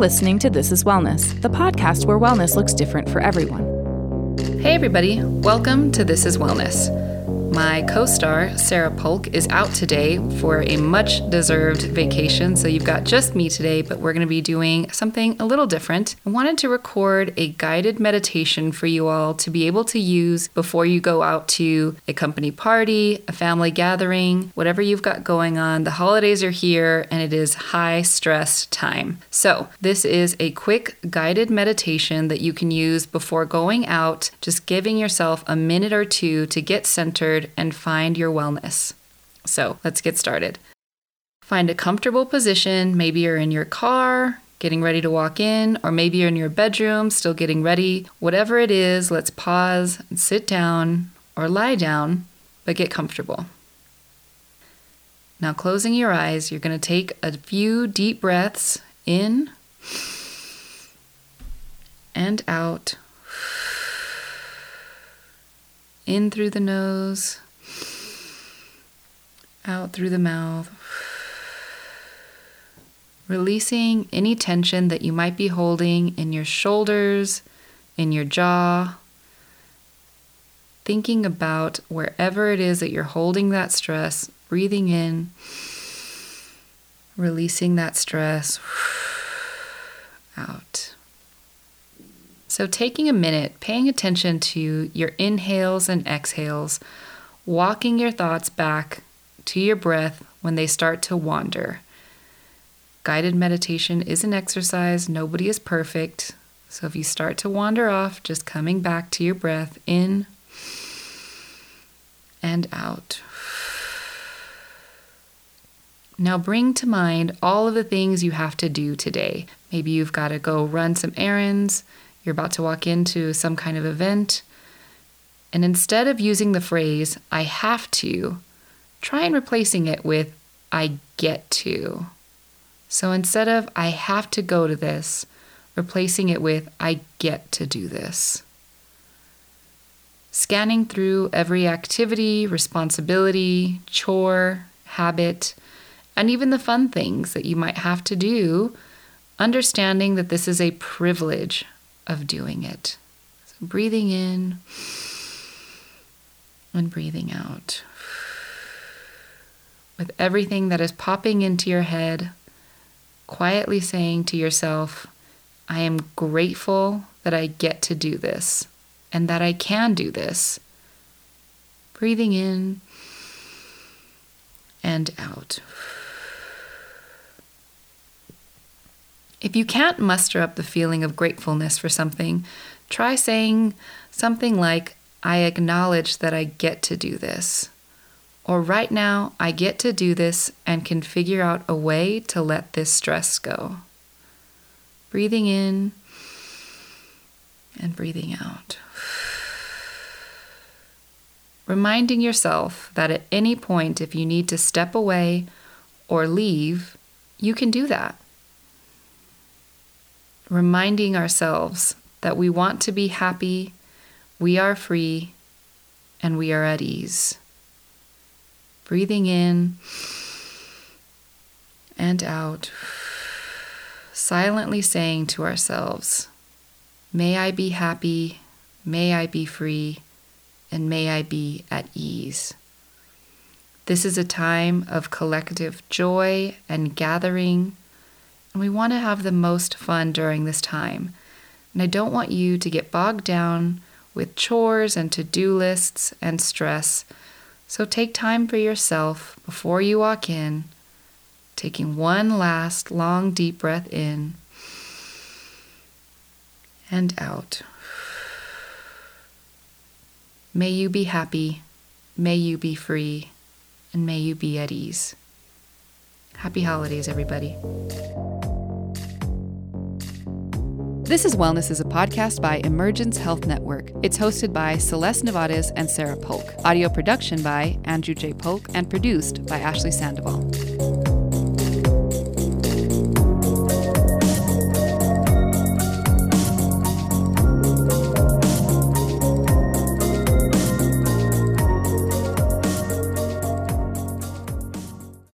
listening to This is Wellness, the podcast where wellness looks different for everyone. Hey, everybody, welcome to This is Wellness. My co star, Sarah Polk, is out today for a much deserved vacation. So you've got just me today, but we're going to be doing something a little different. I wanted to record a guided meditation for you all to be able to use before you go out to a company party, a family gathering, whatever you've got going on. The holidays are here and it is high stress time. So this is a quick guided meditation that you can use before going out, just giving yourself a minute or two to get centered and find your wellness. So let's get started. Find a comfortable position. Maybe you're in your car, getting ready to walk in, or maybe you're in your bedroom, still getting ready. Whatever it is, let's pause and sit down or lie down, but get comfortable. Now, closing your eyes, you're going to take a few deep breaths in and out in through the nose, out through the mouth. Releasing any tension that you might be holding in your shoulders, in your jaw. Thinking about wherever it is that you're holding that stress, breathing in, releasing that stress out. So, taking a minute, paying attention to your inhales and exhales, walking your thoughts back to your breath when they start to wander. Guided meditation is an exercise, nobody is perfect. So, if you start to wander off, just coming back to your breath in and out. Now bring to mind all of the things you have to do today. Maybe you've got to go run some errands, you're about to walk into some kind of event. And instead of using the phrase, I have to, try and replacing it with, I get to. So instead of, I have to go to this, replacing it with, I get to do this. Scanning through every activity, responsibility, chore, habit, and even the fun things that you might have to do, understanding that this is a privilege of doing it. So breathing in and breathing out. With everything that is popping into your head, quietly saying to yourself, I am grateful that I get to do this and that I can do this. Breathing in and out. If you can't muster up the feeling of gratefulness for something, try saying something like, I acknowledge that I get to do this. Or right now, I get to do this and can figure out a way to let this stress go. Breathing in and breathing out. Reminding yourself that at any point, if you need to step away or leave, you can do that reminding ourselves that we want to be happy, we are free, and we are at ease. Breathing in and out, silently saying to ourselves, May I be happy, may I be free, and may I be at ease. This is a time of collective joy and gathering and we want to have the most fun during this time. And I don't want you to get bogged down with chores and to do lists and stress. So take time for yourself before you walk in, taking one last long deep breath in and out. May you be happy, may you be free, and may you be at ease. Happy holidays, everybody. This is Wellness is a podcast by Emergence Health Network. It's hosted by Celeste Nevades and Sarah Polk. Audio production by Andrew J. Polk and produced by Ashley Sandoval.